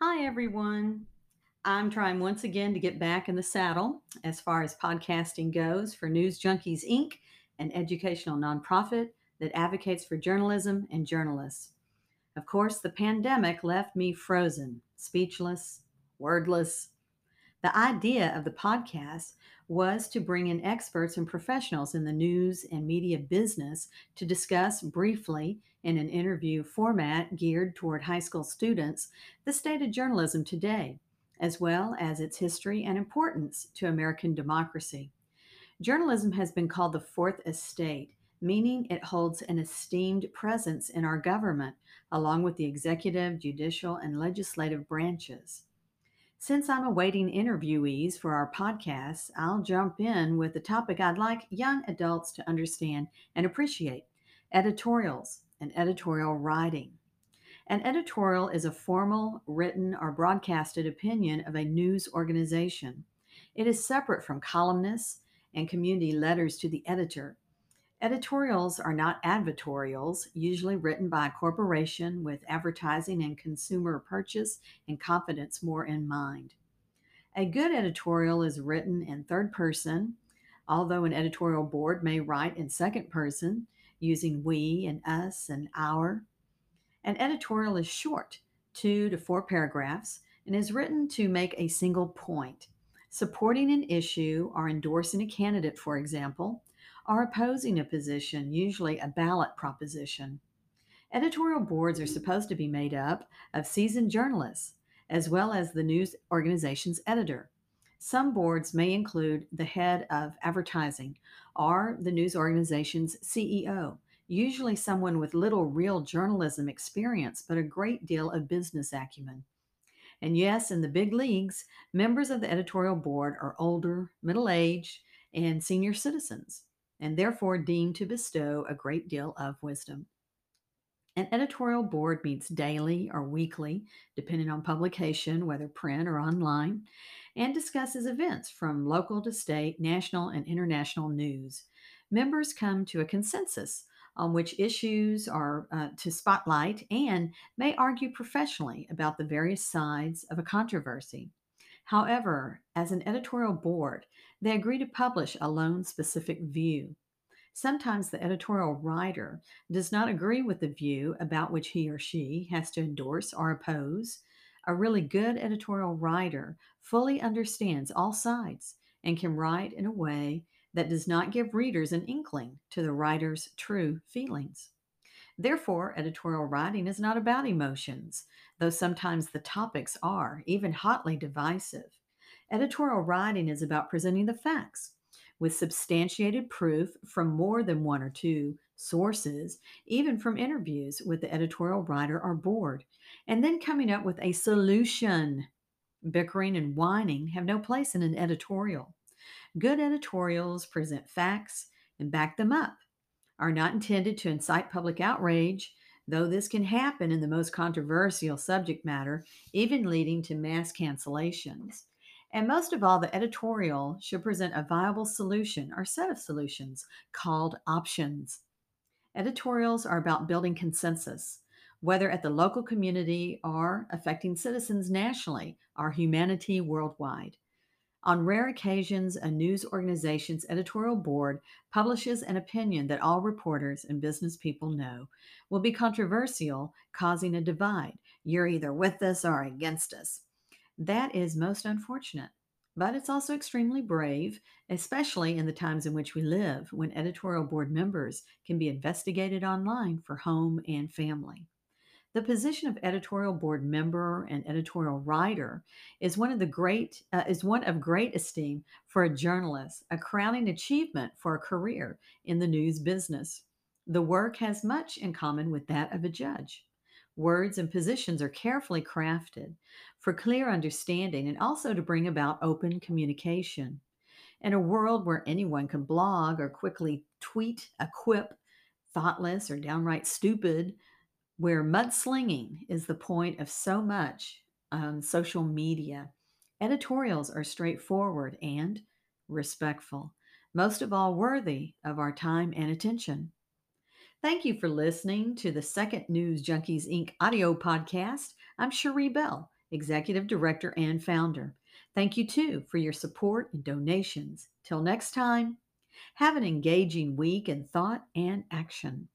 Hi, everyone. I'm trying once again to get back in the saddle as far as podcasting goes for News Junkies Inc., an educational nonprofit that advocates for journalism and journalists. Of course, the pandemic left me frozen, speechless, wordless. The idea of the podcast was to bring in experts and professionals in the news and media business to discuss briefly in an interview format geared toward high school students the state of journalism today, as well as its history and importance to American democracy. Journalism has been called the fourth estate, meaning it holds an esteemed presence in our government, along with the executive, judicial, and legislative branches. Since I'm awaiting interviewees for our podcast, I'll jump in with a topic I'd like young adults to understand and appreciate editorials and editorial writing. An editorial is a formal, written, or broadcasted opinion of a news organization. It is separate from columnists and community letters to the editor. Editorials are not advertorials, usually written by a corporation with advertising and consumer purchase and confidence more in mind. A good editorial is written in third person, although an editorial board may write in second person using we and us and our. An editorial is short, two to four paragraphs, and is written to make a single point, supporting an issue or endorsing a candidate, for example, are opposing a position, usually a ballot proposition. Editorial boards are supposed to be made up of seasoned journalists, as well as the news organization's editor. Some boards may include the head of advertising or the news organization's CEO, usually someone with little real journalism experience, but a great deal of business acumen. And yes, in the big leagues, members of the editorial board are older, middle aged, and senior citizens and therefore deemed to bestow a great deal of wisdom. An editorial board meets daily or weekly, depending on publication, whether print or online, and discusses events from local to state, national, and international news. Members come to a consensus on which issues are uh, to spotlight and may argue professionally about the various sides of a controversy. However, as an editorial board, they agree to publish a lone specific view. Sometimes the editorial writer does not agree with the view about which he or she has to endorse or oppose. A really good editorial writer fully understands all sides and can write in a way that does not give readers an inkling to the writer's true feelings. Therefore, editorial writing is not about emotions, though sometimes the topics are, even hotly divisive. Editorial writing is about presenting the facts with substantiated proof from more than one or two sources, even from interviews with the editorial writer or board, and then coming up with a solution. Bickering and whining have no place in an editorial. Good editorials present facts and back them up are not intended to incite public outrage, though this can happen in the most controversial subject matter, even leading to mass cancellations. And most of all, the editorial should present a viable solution or set of solutions called options. Editorials are about building consensus, whether at the local community or affecting citizens nationally or humanity worldwide. On rare occasions, a news organization's editorial board publishes an opinion that all reporters and business people know will be controversial, causing a divide. You're either with us or against us. That is most unfortunate. But it's also extremely brave, especially in the times in which we live, when editorial board members can be investigated online for home and family. The position of editorial board member and editorial writer is one of the great uh, is one of great esteem for a journalist, a crowning achievement for a career in the news business. The work has much in common with that of a judge. Words and positions are carefully crafted for clear understanding and also to bring about open communication. In a world where anyone can blog or quickly tweet a quip, thoughtless or downright stupid, where mudslinging is the point of so much on social media. Editorials are straightforward and respectful, most of all, worthy of our time and attention. Thank you for listening to the second News Junkies Inc. audio podcast. I'm Cherie Bell, Executive Director and Founder. Thank you too for your support and donations. Till next time, have an engaging week in thought and action.